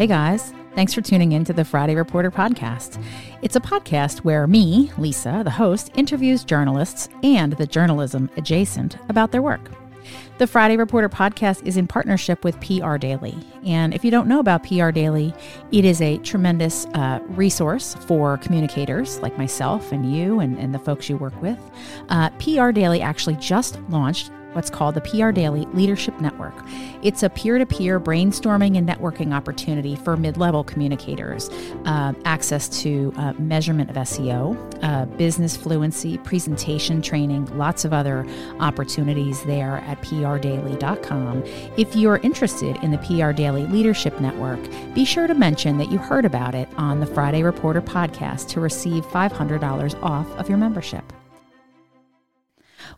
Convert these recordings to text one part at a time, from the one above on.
Hey guys, thanks for tuning in to the Friday Reporter podcast. It's a podcast where me, Lisa, the host, interviews journalists and the journalism adjacent about their work. The Friday Reporter podcast is in partnership with PR Daily. And if you don't know about PR Daily, it is a tremendous uh, resource for communicators like myself and you and, and the folks you work with. Uh, PR Daily actually just launched what's called the PR Daily Leadership Network. It's a peer to peer brainstorming and networking opportunity for mid level communicators, uh, access to uh, measurement of SEO, uh, business fluency, presentation training, lots of other opportunities there at prdaily.com. If you're interested in the PR Daily Leadership Network, be sure to mention that you heard about it on the Friday Reporter podcast to receive $500 off of your membership.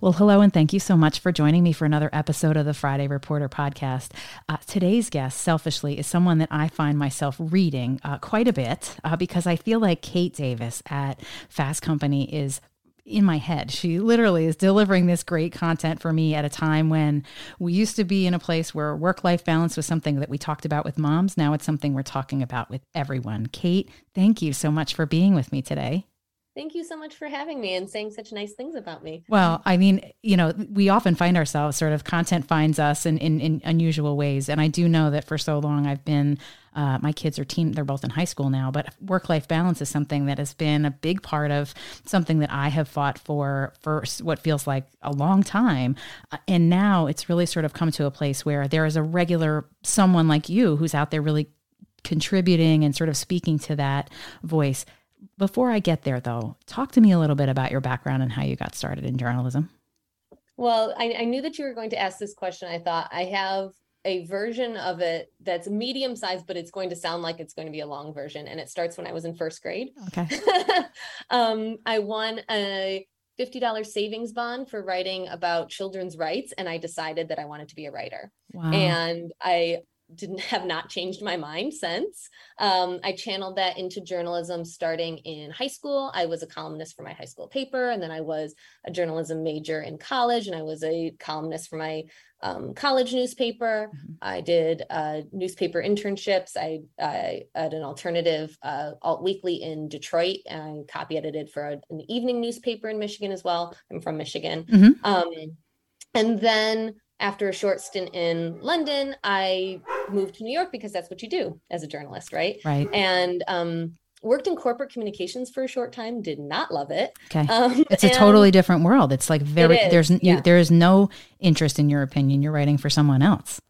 Well, hello, and thank you so much for joining me for another episode of the Friday Reporter podcast. Uh, today's guest, selfishly, is someone that I find myself reading uh, quite a bit uh, because I feel like Kate Davis at Fast Company is in my head. She literally is delivering this great content for me at a time when we used to be in a place where work life balance was something that we talked about with moms. Now it's something we're talking about with everyone. Kate, thank you so much for being with me today. Thank you so much for having me and saying such nice things about me. Well, I mean, you know, we often find ourselves sort of content finds us in, in, in unusual ways. And I do know that for so long I've been, uh, my kids are teen, they're both in high school now, but work life balance is something that has been a big part of something that I have fought for for what feels like a long time. Uh, and now it's really sort of come to a place where there is a regular someone like you who's out there really contributing and sort of speaking to that voice before I get there, though, talk to me a little bit about your background and how you got started in journalism. Well, I, I knew that you were going to ask this question. I thought I have a version of it that's medium sized, but it's going to sound like it's going to be a long version. And it starts when I was in first grade. Okay. um, I won a $50 savings bond for writing about children's rights. And I decided that I wanted to be a writer. Wow. And I didn't have not changed my mind since. Um, I channeled that into journalism starting in high school. I was a columnist for my high school paper, and then I was a journalism major in college, and I was a columnist for my um, college newspaper. Mm-hmm. I did uh, newspaper internships. I, I had an alternative uh, alt weekly in Detroit, and I copy edited for a, an evening newspaper in Michigan as well. I'm from Michigan. Mm-hmm. Um, and then after a short stint in London, I moved to New York because that's what you do as a journalist, right? Right. And um, worked in corporate communications for a short time. Did not love it. Okay. Um, it's a totally different world. It's like very it there's yeah. you, there is no interest in your opinion. You're writing for someone else.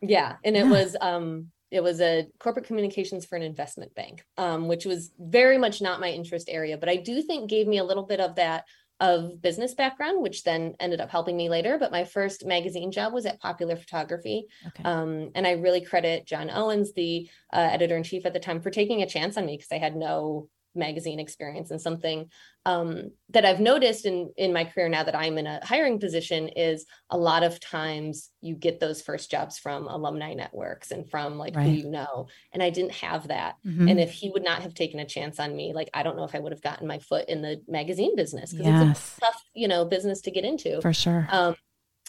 Yeah, and it yeah. was um it was a corporate communications for an investment bank, um, which was very much not my interest area, but I do think gave me a little bit of that of business background, which then ended up helping me later. But my first magazine job was at Popular Photography. Okay. Um, and I really credit John Owens, the uh, editor in chief at the time, for taking a chance on me because I had no magazine experience and something um, that I've noticed in in my career now that I'm in a hiring position is a lot of times you get those first jobs from alumni networks and from like right. who you know and I didn't have that mm-hmm. and if he would not have taken a chance on me like I don't know if I would have gotten my foot in the magazine business because yes. it's a tough you know business to get into for sure um,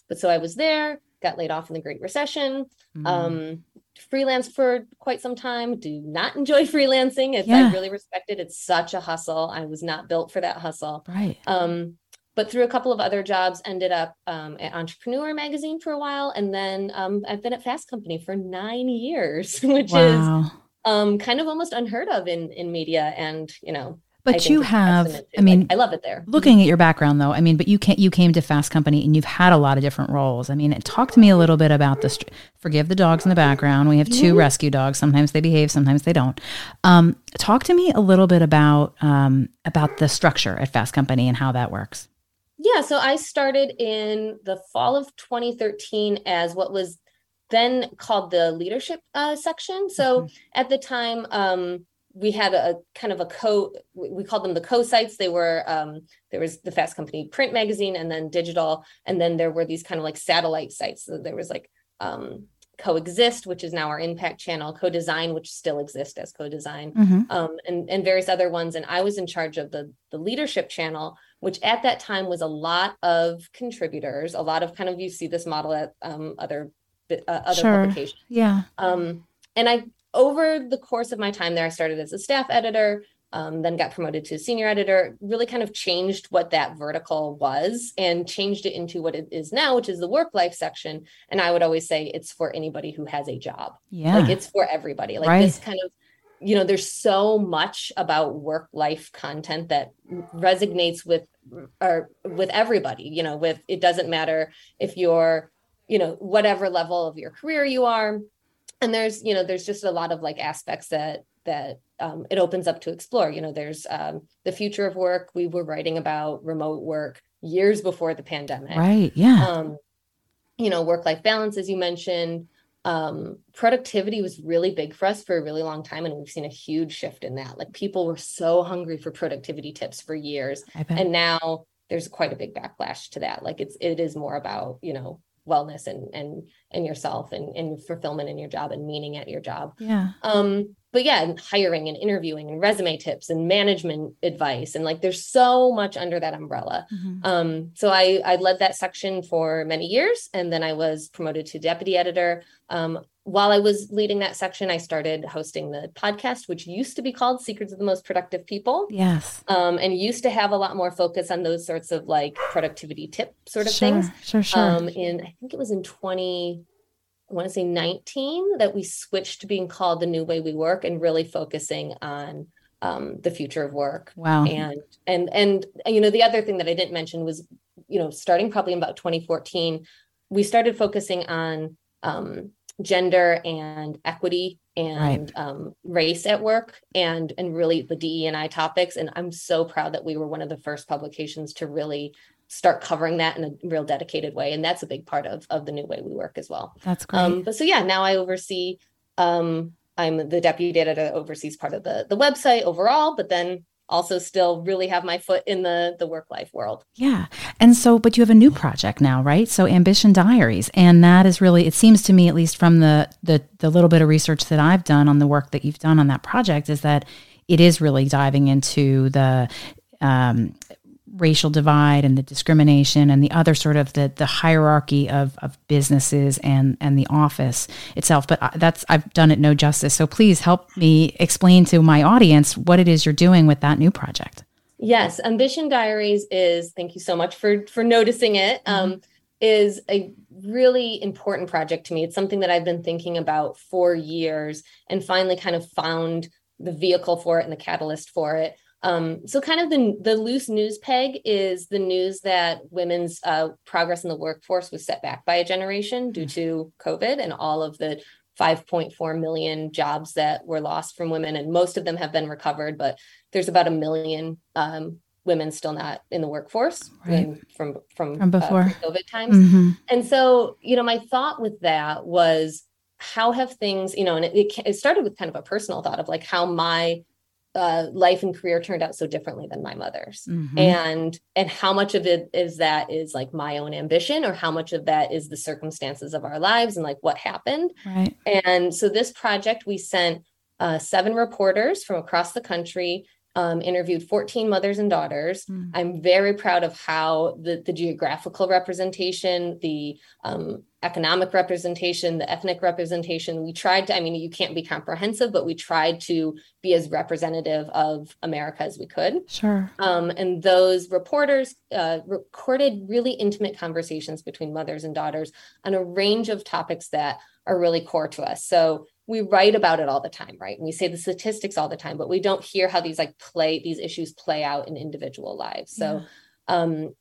but so I was there got laid off in the Great Recession. Mm. um, freelance for quite some time. Do not enjoy freelancing. It's yeah. i really respect it. It's such a hustle. I was not built for that hustle. Right. Um but through a couple of other jobs ended up um, at entrepreneur magazine for a while. And then um, i've been at fast company for nine years which wow. is um, kind of almost unheard of in in media. And you know but you have, I mean, like, I love it there. Looking at your background, though, I mean, but you can you came to Fast Company and you've had a lot of different roles. I mean, talk to me a little bit about this. Forgive the dogs in the background. We have 2 mm-hmm. rescue dogs. Sometimes they behave, sometimes they don't. Um, talk to me a little bit about um, about the structure at Fast Company and how that works. Yeah, so I started in the fall of 2013 as what was then called the leadership uh, section. So mm-hmm. at the time. Um, we had a kind of a co we called them the co-sites. They were um, there was the fast company print magazine and then digital. And then there were these kind of like satellite sites. So there was like um, coexist which is now our impact channel co-design which still exists as co-design mm-hmm. um, and, and various other ones. And i was in charge of the the leadership channel which at that time was a lot of contributors a lot of kind of you see this model at um, other uh, other sure. publications. Yeah. Um, and i over the course of my time there, I started as a staff editor, um, then got promoted to senior editor, really kind of changed what that vertical was and changed it into what it is now, which is the work life section. And I would always say it's for anybody who has a job. Yeah. Like it's for everybody. Like right. this kind of, you know, there's so much about work life content that resonates with or with everybody, you know, with it doesn't matter if you're, you know, whatever level of your career you are. And there's, you know, there's just a lot of like aspects that that um, it opens up to explore. You know, there's um, the future of work. We were writing about remote work years before the pandemic. Right. Yeah. Um, you know, work life balance, as you mentioned. Um, productivity was really big for us for a really long time, and we've seen a huge shift in that. Like people were so hungry for productivity tips for years, and now there's quite a big backlash to that. Like it's it is more about you know wellness and and and yourself and and fulfillment in your job and meaning at your job. Yeah. Um but yeah, hiring and interviewing and resume tips and management advice and like there's so much under that umbrella. Mm-hmm. Um, so I I led that section for many years, and then I was promoted to deputy editor. Um, while I was leading that section, I started hosting the podcast, which used to be called Secrets of the Most Productive People. Yes. Um, and used to have a lot more focus on those sorts of like productivity tip sort of sure, things. Sure, sure. Um, in I think it was in 20 I want to say 19 that we switched to being called the new way we work and really focusing on um, the future of work. Wow. And and and you know the other thing that I didn't mention was you know starting probably in about 2014 we started focusing on um, gender and equity and right. um, race at work and and really the DE and I topics and I'm so proud that we were one of the first publications to really start covering that in a real dedicated way and that's a big part of of the new way we work as well. That's great. um, but so yeah now i oversee um i'm the deputy editor that oversees part of the the website overall but then also still really have my foot in the the work life world. Yeah. And so but you have a new project now right? So ambition diaries and that is really it seems to me at least from the the the little bit of research that i've done on the work that you've done on that project is that it is really diving into the um, racial divide and the discrimination and the other sort of the the hierarchy of of businesses and and the office itself. But that's I've done it no justice. So please help me explain to my audience what it is you're doing with that new project. Yes ambition diaries is thank you so much for for noticing it mm-hmm. um, is a really important project to me. It's something that I've been thinking about for years and finally kind of found the vehicle for it and the catalyst for it um, so, kind of the, the loose news peg is the news that women's uh, progress in the workforce was set back by a generation due to COVID and all of the 5.4 million jobs that were lost from women, and most of them have been recovered, but there's about a million um, women still not in the workforce right. from from, from before uh, COVID times. Mm-hmm. And so, you know, my thought with that was how have things, you know, and it, it started with kind of a personal thought of like how my uh, life and career turned out so differently than my mother's. Mm-hmm. and and how much of it is that is like my own ambition or how much of that is the circumstances of our lives and like what happened? Right. And so this project we sent uh, seven reporters from across the country um, interviewed 14 mothers and daughters. Mm. I'm very proud of how the, the geographical representation, the um, economic representation, the ethnic representation, we tried to, I mean, you can't be comprehensive, but we tried to be as representative of America as we could. Sure. Um, and those reporters uh, recorded really intimate conversations between mothers and daughters on a range of topics that are really core to us. So we write about it all the time, right? And we say the statistics all the time, but we don't hear how these like play these issues play out in individual lives. So yeah. um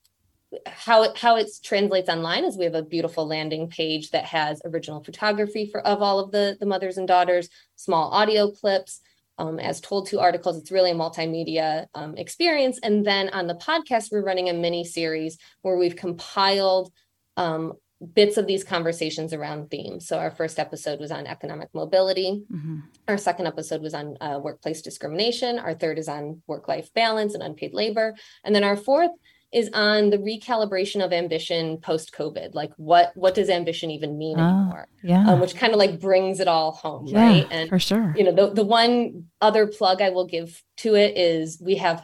how it how it translates online is we have a beautiful landing page that has original photography for of all of the the mothers and daughters, small audio clips, um, as told to articles. It's really a multimedia um, experience. And then on the podcast, we're running a mini series where we've compiled um, bits of these conversations around themes. So our first episode was on economic mobility. Mm-hmm. Our second episode was on uh, workplace discrimination. Our third is on work-life balance and unpaid labor. And then our fourth is on the recalibration of ambition post COVID. Like what what does ambition even mean oh, anymore? Yeah. Um, which kind of like brings it all home, yeah, right? And for sure. You know, the, the one other plug I will give to it is we have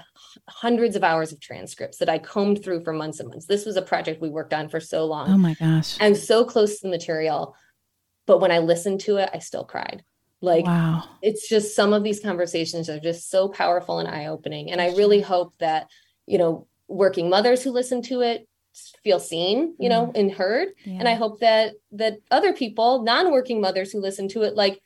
hundreds of hours of transcripts that I combed through for months and months. This was a project we worked on for so long. Oh my gosh. I'm so close to the material, but when I listened to it, I still cried. Like, wow. it's just some of these conversations are just so powerful and eye opening. And I really hope that, you know, working mothers who listen to it feel seen you know mm. and heard yeah. and i hope that that other people non-working mothers who listen to it like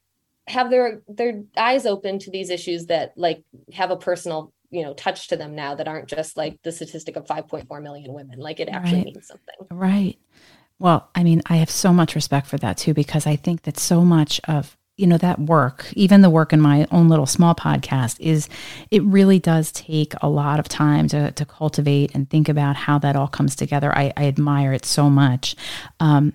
have their their eyes open to these issues that like have a personal you know touch to them now that aren't just like the statistic of 5.4 million women like it actually right. means something. Right. Well i mean i have so much respect for that too because i think that so much of you know that work even the work in my own little small podcast is it really does take a lot of time to, to cultivate and think about how that all comes together. I, I admire it so much. Um,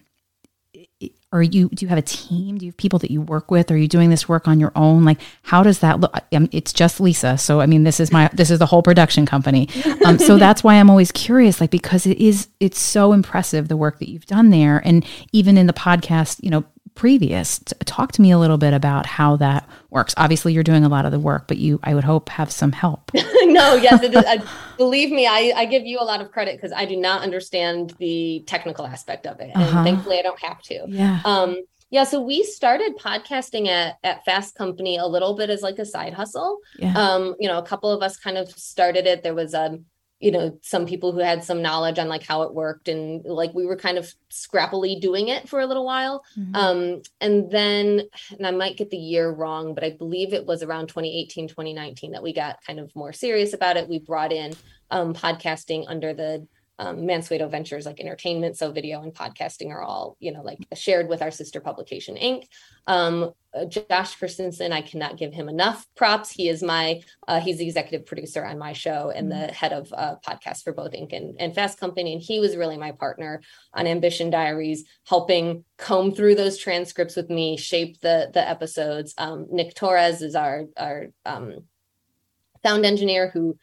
are you do you have a team? Do you have people that you work with? Are you doing this work on your own? Like how does that look? It's just lisa. So i mean this is my this is the whole production company. Um, so that's why i'm always curious like because it is it's so impressive the work that you've done there. And even in the podcast you know previous. Talk to me a little bit about how that works. Obviously, you're doing a lot of the work, but you, I would hope, have some help. no, yes, it is. I, believe me, I, I give you a lot of credit because I do not understand the technical aspect of it, and uh-huh. thankfully, I don't have to. Yeah. Um, yeah, so we started podcasting at at Fast Company a little bit as like a side hustle. Yeah. Um, you know, a couple of us kind of started it. There was a um, you know some people who had some knowledge on like how it worked and like we were kind of scrappily doing it for a little while mm-hmm. um and then and i might get the year wrong but i believe it was around 2018 2019 that we got kind of more serious about it we brought in um podcasting under the um, Mansueto Ventures like entertainment. So video and podcasting are all, you know, like shared with our sister publication Inc. Um, uh, Josh Christensen, I cannot give him enough props. He is my, uh, he's the executive producer on my show and the mm-hmm. head of uh, podcast for both Inc. And, and Fast Company. And he was really my partner on Ambition Diaries, helping comb through those transcripts with me, shape the the episodes. Um, Nick Torres is our our um, sound engineer who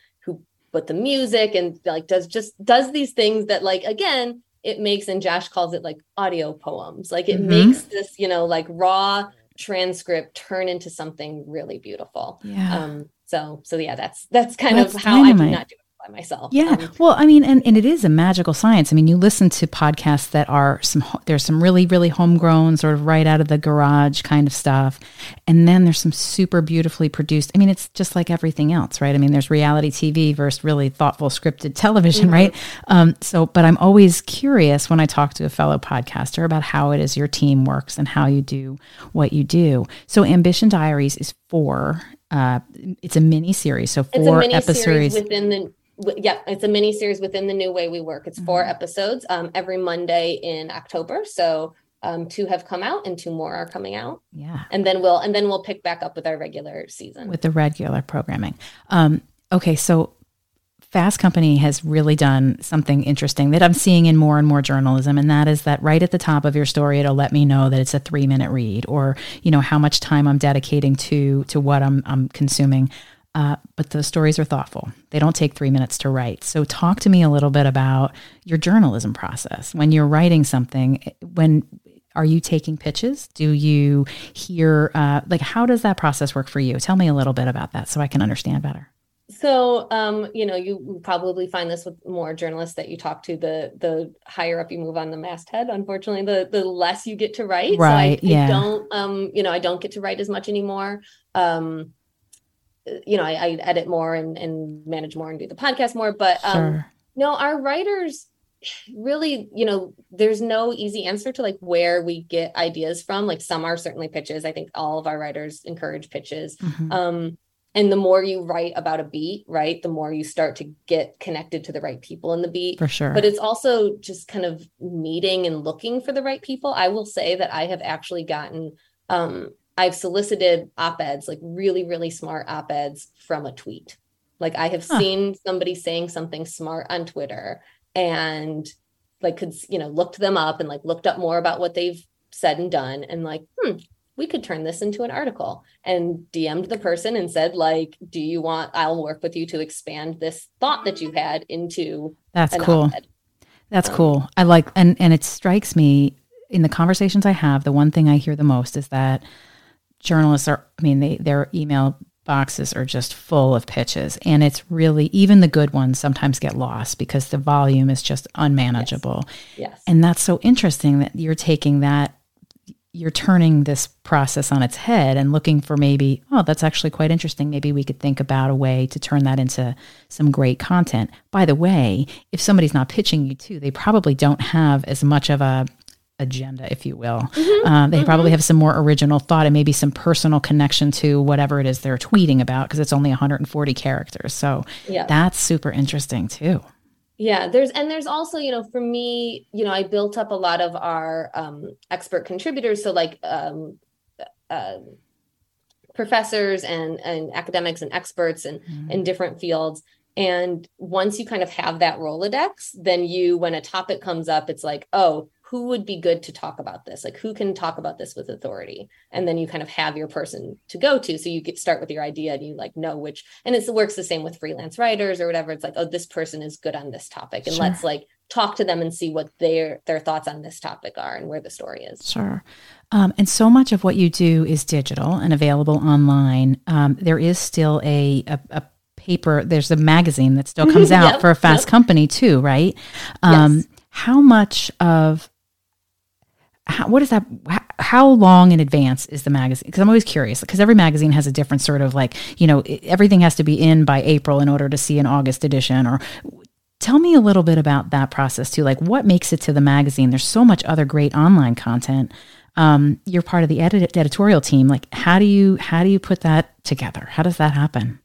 but the music and like does just does these things that like again it makes and Josh calls it like audio poems like it mm-hmm. makes this you know like raw transcript turn into something really beautiful yeah um so so yeah that's that's kind of how dynamite. I do not do by myself. Yeah. Um, well, I mean, and, and it is a magical science. I mean, you listen to podcasts that are some, there's some really, really homegrown, sort of right out of the garage kind of stuff. And then there's some super beautifully produced. I mean, it's just like everything else, right? I mean, there's reality TV versus really thoughtful scripted television, mm-hmm. right? Um, so, but I'm always curious when I talk to a fellow podcaster about how it is your team works and how you do what you do. So, Ambition Diaries is four uh, it's a mini series, so four episodes within the yeah, it's a mini series within the new way we work. It's 4 mm-hmm. episodes um, every Monday in October. So um, two have come out and two more are coming out. Yeah, and then we'll and then we'll pick back up with our regular season with the regular programming. Um, okay, so Fast Company has really done something interesting that I'm seeing in more and more journalism, and that is that right at the top of your story, it'll let me know that it's a three minute read, or you know how much time I'm dedicating to to what I'm I'm consuming. Uh, but the stories are thoughtful. They don't take three minutes to write. So, talk to me a little bit about your journalism process. When you're writing something, when are you taking pitches? Do you hear, uh, like, how does that process work for you? Tell me a little bit about that so I can understand better. So, um, you know, you probably find this with more journalists that you talk to. The the higher up you move on the masthead, unfortunately, the the less you get to write. Right. So I, yeah. I don't, um, you know, I don't get to write as much anymore. Um, you know, I, I, edit more and, and manage more and do the podcast more. But um, sure. no, our writers really, you know, there's no easy answer to like where we get ideas from. Like some are certainly pitches. I think all of our writers encourage pitches. Mm-hmm. Um, and the more you write about a beat, right, the more you start to get connected to the right people in the beat. For sure. But it's also just kind of meeting and looking for the right people. I will say that I have actually gotten um, I've solicited op-eds, like really, really smart op-eds from a tweet. Like I have huh. seen somebody saying something smart on Twitter and like could, you know, looked them up and like looked up more about what they've said and done and like, hmm, we could turn this into an article and DM'd the person and said, like, do you want, I'll work with you to expand this thought that you had into That's cool. Op-ed. That's um, cool. I like, and, and it strikes me in the conversations I have, the one thing I hear the most is that journalists are, I mean, they, their email boxes are just full of pitches. And it's really, even the good ones sometimes get lost because the volume is just unmanageable. Yes. yes. And that's so interesting that you're taking that you're turning this process on its head and looking for maybe, oh, that's actually quite interesting. Maybe we could think about a way to turn that into some great content. By the way, if somebody's not pitching you to, they probably don't have as much of a agenda, if you will. Mm-hmm. Um, they mm-hmm. probably have some more original thought and maybe some personal connection to whatever it is they're tweeting about because it's only 140 characters. So yeah. that's super interesting too. Yeah, there's and there's also, you know, for me, you know, I built up a lot of our um, expert contributors. So like um, uh, professors and and academics and experts and mm-hmm. in different fields and once you kind of have that rolodex then you when a topic comes up it's like oh who would be good to talk about this? Like who can talk about this with authority? And then you kind of have your person to go to so you get start with your idea and you like know which and it works the same with freelance writers or whatever. It's like oh this person is good on this topic. And sure. let's like talk to them and see what their their thoughts on this topic are and where the story is. Sure. Um, and so much of what you do is digital and available online. Um, there is still a, a, a paper there's a magazine that still comes out yep, for a fast yep. company too right? Um, yes. how much of how, what is that? How long in advance is the magazine? Because I'm always curious. Because every magazine has a different sort of like, you know, everything has to be in by April in order to see an August edition. Or tell me a little bit about that process too. Like, what makes it to the magazine? There's so much other great online content. Um, you're part of the edit- editorial team. Like, how do you how do you put that together? How does that happen?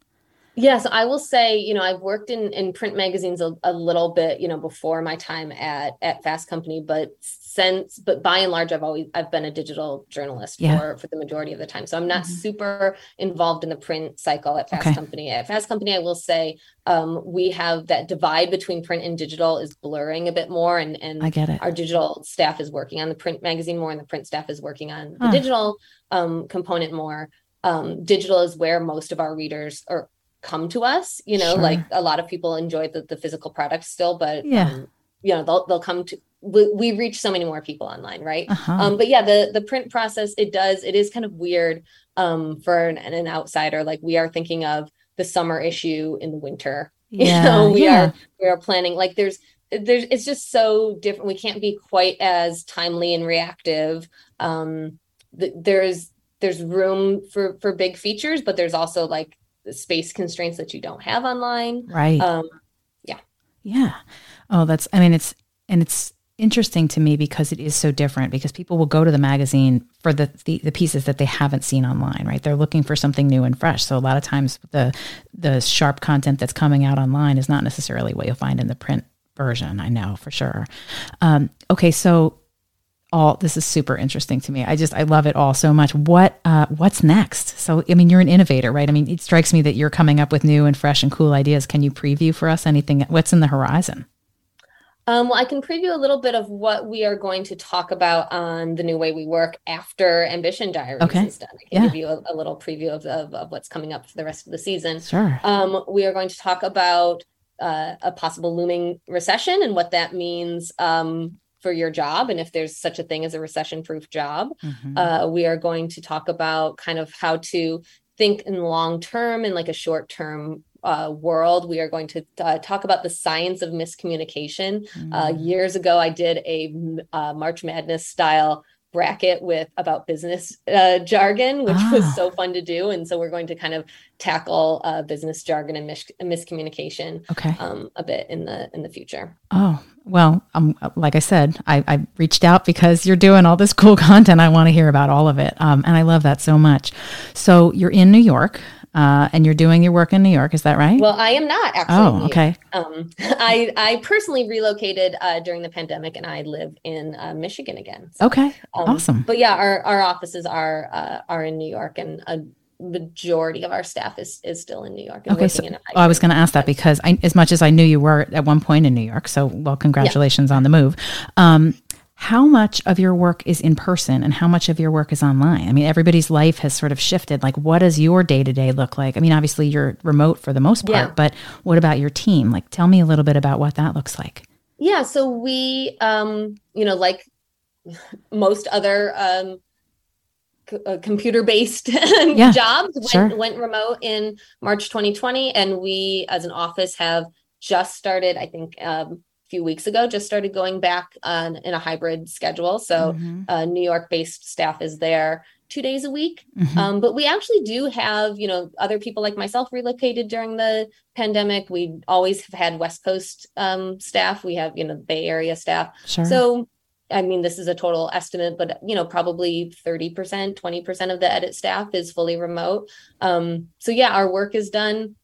Yes, I will say, you know, I've worked in in print magazines a, a, little bit, you know, before my time at at Fast Company, but since but by and large I've always I've been a digital journalist yeah. for for the majority of the time. So I'm not mm-hmm. super involved in the print cycle at Fast okay. Company. At Fast Company, I will say um, we have that divide between print and digital is blurring a bit more and and I get it. our digital staff is working on the print magazine more and the print staff is working on huh. the digital um, component more. Um, digital is where most of our readers are come to us you know sure. like a lot of people enjoy the, the physical product still but yeah um, you know they'll, they'll come to we, we reach so many more people online right uh-huh. um but yeah the the print process it does it is kind of weird um for an, an outsider like we are thinking of the summer issue in the winter yeah, you know we yeah. are we are planning like there's there's it's just so different we can't be quite as timely and reactive um th- there's there's room for for big features but there's also like space constraints that you don't have online. Right. Um, yeah. Yeah. Oh, that's, I mean, it's, and it's interesting to me because it is so different because people will go to the magazine for the, the, the pieces that they haven't seen online right they're looking for something new and fresh so a lot of times the the sharp content that's coming out online is not necessarily what you'll find in the print version i know for sure um, okay so all this is super interesting to me. I just I love it all so much. What uh, what's next? So I mean, you're an innovator, right? I mean, it strikes me that you're coming up with new and fresh and cool ideas. Can you preview for us anything? What's in the horizon? Um, well, I can preview a little bit of what we are going to talk about on the new way we work after Ambition Diaries okay. is done. I can yeah. give you a, a little preview of, of, of, what's coming up for the rest of the season. Sure. Um, we are going to talk about uh, a possible looming recession and what that means um, for your job and if there's such a thing as a recession proof job. Mm-hmm. Uh, we are going to talk about kind of how to think in long term and like a short term uh, world. We are going to uh, talk about the science of miscommunication. Uh, mm-hmm. years ago, I did a uh, March Madness style bracket with about business uh, jargon, which ah. was so fun to do. And so we're going to kind of tackle uh, business jargon and mis- miscommunication okay. um, a bit in the in the future. Oh well, um, like I said, I, I reached out because you're doing all this cool content. I want to hear about all of it, um, and I love that so much. So you're in New York. Uh, and you're doing your work in New York, is that right? Well, I am not actually. Oh, okay. Um, I I personally relocated uh, during the pandemic, and I live in uh, Michigan again. So, okay, um, awesome. But yeah, our, our offices are uh, are in New York, and a majority of our staff is is still in New York. okay, so I was going to ask that because I, as much as I knew you were at one point in New York, so well, congratulations yeah. on the move. Um, how much of your work is in person and how much of your work is online? I mean, everybody's life has sort of shifted. Like, what does your day to day look like? I mean, obviously you're remote for the most part, yeah. but what about your team? Like, tell me a little bit about what that looks like. Yeah. So we, um, you know, like most other um, c- uh, computer based yeah, jobs went, sure. went remote in March 2020. And we, as an office, have just started, I think, um, few weeks ago just started going back on in a hybrid schedule so mm-hmm. uh, new york based staff is there two days a week mm-hmm. um, but we actually do have you know other people like myself relocated during the pandemic we always have had west coast um, staff we have you know bay area staff sure. so I mean, this is a total estimate, but you know, probably 30%, 20% of the edit staff is fully remote. Um, so yeah, our work is done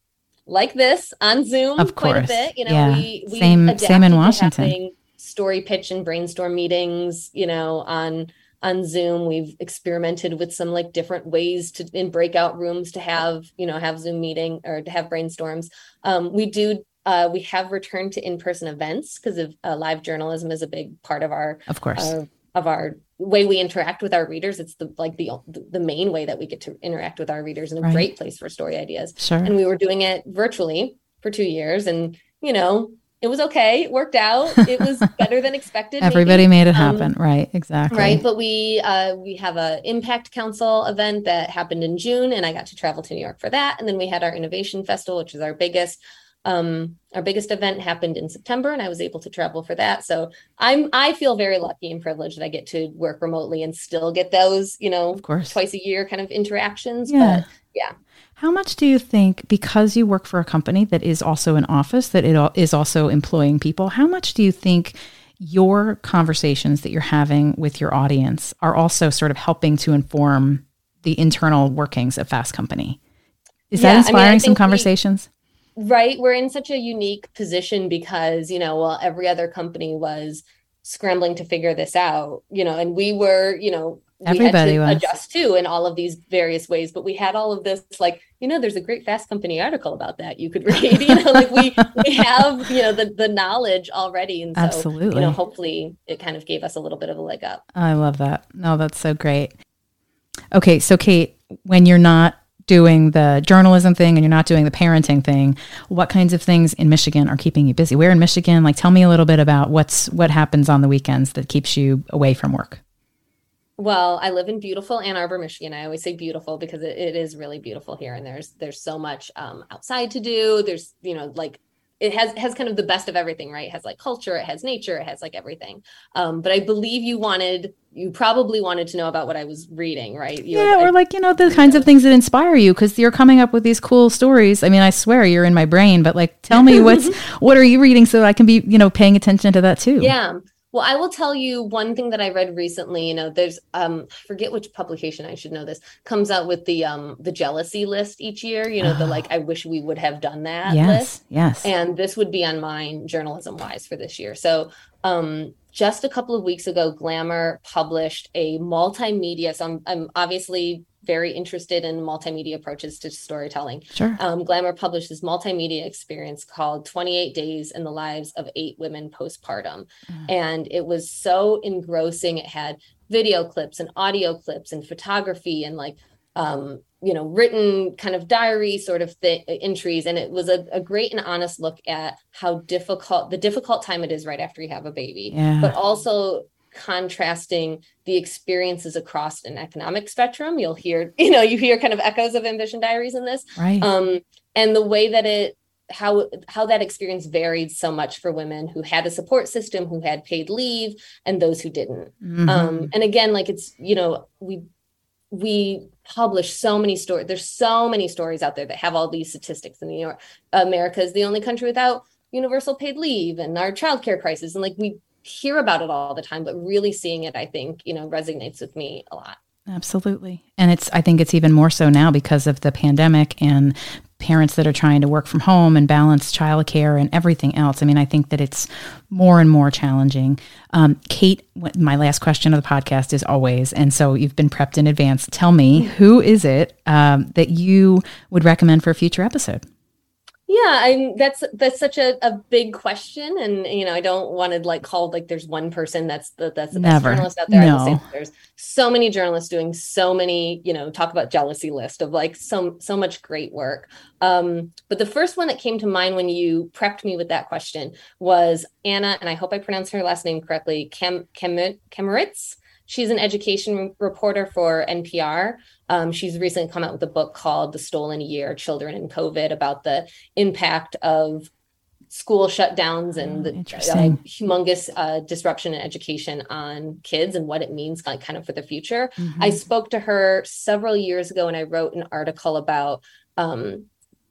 like this on Zoom of course. quite a bit. You know, yeah. we, we same same in Washington. Story pitch and brainstorm meetings, you know, on on Zoom. We've experimented with some like different ways to in breakout rooms to have, you know, have Zoom meeting or to have brainstorms. Um, we do uh, we have returned to in-person events because of uh, live journalism is a big part of our of course of our way we interact with our readers. It's the like the the main way that we get to interact with our readers and a right. great place for story ideas. Sure. And we were doing it virtually for two years and you know it was okay. It worked out. It was better than expected everybody maybe. made it um, happen. Right. Exactly. right. But we uh we have a impact council event that happened in june and i got to travel to new york for that. And then we had our innovation festival which is our biggest um, our biggest event happened in September, and I was able to travel for that. So I'm I feel very lucky and privileged that I get to work remotely and still get those, you know, of course, twice a year kind of interactions. Yeah. But yeah. How much do you think, because you work for a company that is also an office, that it is also employing people, how much do you think your conversations that you're having with your audience are also sort of helping to inform the internal workings of Fast Company? Is yeah, that inspiring I mean, some conversations? Right we're in such a unique position because you know well every other company was scrambling to figure this out you know and we were you know everybody was. adjust too in all of these various ways but we had all of this like you know there's a great fast company article about that you could read you know like we we have you know the the knowledge already and so absolutely you know hopefully it kind of gave us a little bit of a leg up. I love that. No that's so great. Okay so kate when you're not doing the journalism thing and you're not doing the parenting thing, what kinds of things in Michigan are keeping you busy? Where in Michigan? Like tell me a little bit about what's what happens on the weekends that keeps you away from work. Well, I live in beautiful Ann Arbor, Michigan. I always say beautiful because it, it is really beautiful here, and there's there's so much um, outside to do. There's you know like it has has kind of the best of everything, right? It has like culture, it has nature, it has like everything. Um, but I believe you wanted you probably wanted to know about what I was reading, right? You yeah, or like you know the kinds of things that inspire you because you're coming up with these cool stories. I mean, I swear you're in my brain, but like, tell me what's what are you reading so I can be you know paying attention to that too. Yeah. Well, I will tell you one thing that I read recently. You know, there's um, I forget which publication I should know this comes out with the um the jealousy list each year. You know, oh. the like I wish we would have done that yes, list. Yes. And this would be on mine journalism wise for this year. So um just a couple of weeks ago, Glamour published a multimedia. So I'm, I'm obviously very interested in multimedia approaches to storytelling. Sure. Um, Glamour published this multimedia experience called 28 Days in the Lives of Eight Women Postpartum. Mm. And it was so engrossing. It had video clips and audio clips and photography and like, um, you know, written kind of diary sort of th- entries. And it was a, a great and honest look at how difficult, the difficult time it is right after you have a baby, yeah. but also contrasting the experiences across an economic spectrum. You'll hear you know you hear kind of echoes of ambition diaries in this. Right. Um and the way that it how how that experience varied so much for women who had a support system who had paid leave and those who didn't. Mm-hmm. um and again like it's you know we we publish so many stories there's so many stories out there that have all these statistics in new york. America is the only country without universal paid leave and our childcare crisis. And like we hear about it all the time, but really seeing it, I think, you know, resonates with me a lot. Absolutely. And it's, I think it's even more so now because of the pandemic and parents that are trying to work from home and balance childcare and everything else. I mean, I think that it's more and more challenging. Um, Kate, my last question of the podcast is always, and so you've been prepped in advance. Tell me, who is it um, that you would recommend for a future episode? Yeah, I'm that's that's such a, a big question. And you know, I don't want to like call like there's one person that's the that's the best Never. journalist out there. No. I will say there's so many journalists doing so many, you know, talk about jealousy list of like so so much great work. Um, but the first one that came to mind when you prepped me with that question was Anna, and I hope I pronounced her last name correctly, Kem. She's an education reporter for NPR. Um, she's recently come out with a book called The Stolen Year Children in COVID about the impact of school shutdowns and the uh, humongous uh, disruption in education on kids and what it means like kind of for the future. Mm-hmm. I spoke to her several years ago and I wrote an article about um,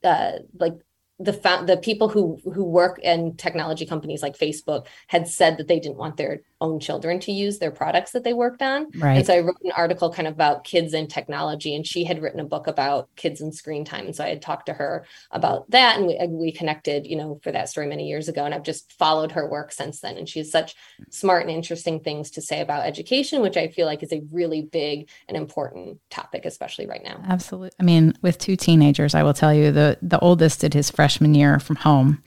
uh, like the the people who who work in technology companies like Facebook had said that they didn't want their own children to use their products that they worked on. Right. And so I wrote an article kind of about kids and technology, and she had written a book about kids and screen time. And so I had talked to her about that, and we, we connected, you know, for that story many years ago. And I've just followed her work since then. And she has such smart and interesting things to say about education, which I feel like is a really big and important topic, especially right now. Absolutely. I mean, with two teenagers, I will tell you the the oldest did his freshman year from home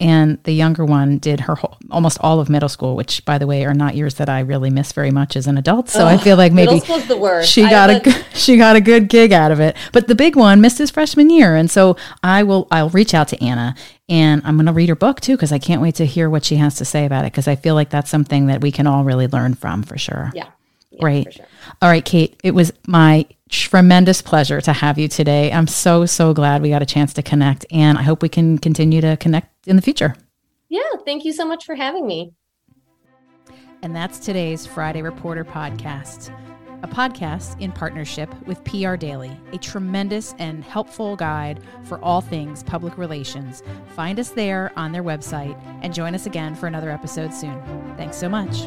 and the younger one did her whole, almost all of middle school, which, by the way, are not years that I really miss very much as an adult. So I feel like maybe middle school's the worst. she got a, a she got a good gig out of it. But the big one missed his freshman year, and so I will I'll reach out to Anna and I'm going to read her book too because I can't wait to hear what she has to say about it because I feel like that's something that we can all really learn from for sure. Yeah. Yeah Great. Sure. All right, Kate. It was my tremendous pleasure to have you today. I'm so, so glad we got a chance to connect, and I hope we can continue to connect in the future. Yeah, thank you so much for having me. And that's today's Friday Reporter podcast, a podcast in partnership with PR Daily, a tremendous and helpful guide for all things public relations. Find us there on their website and join us again for another episode soon. Thanks so much.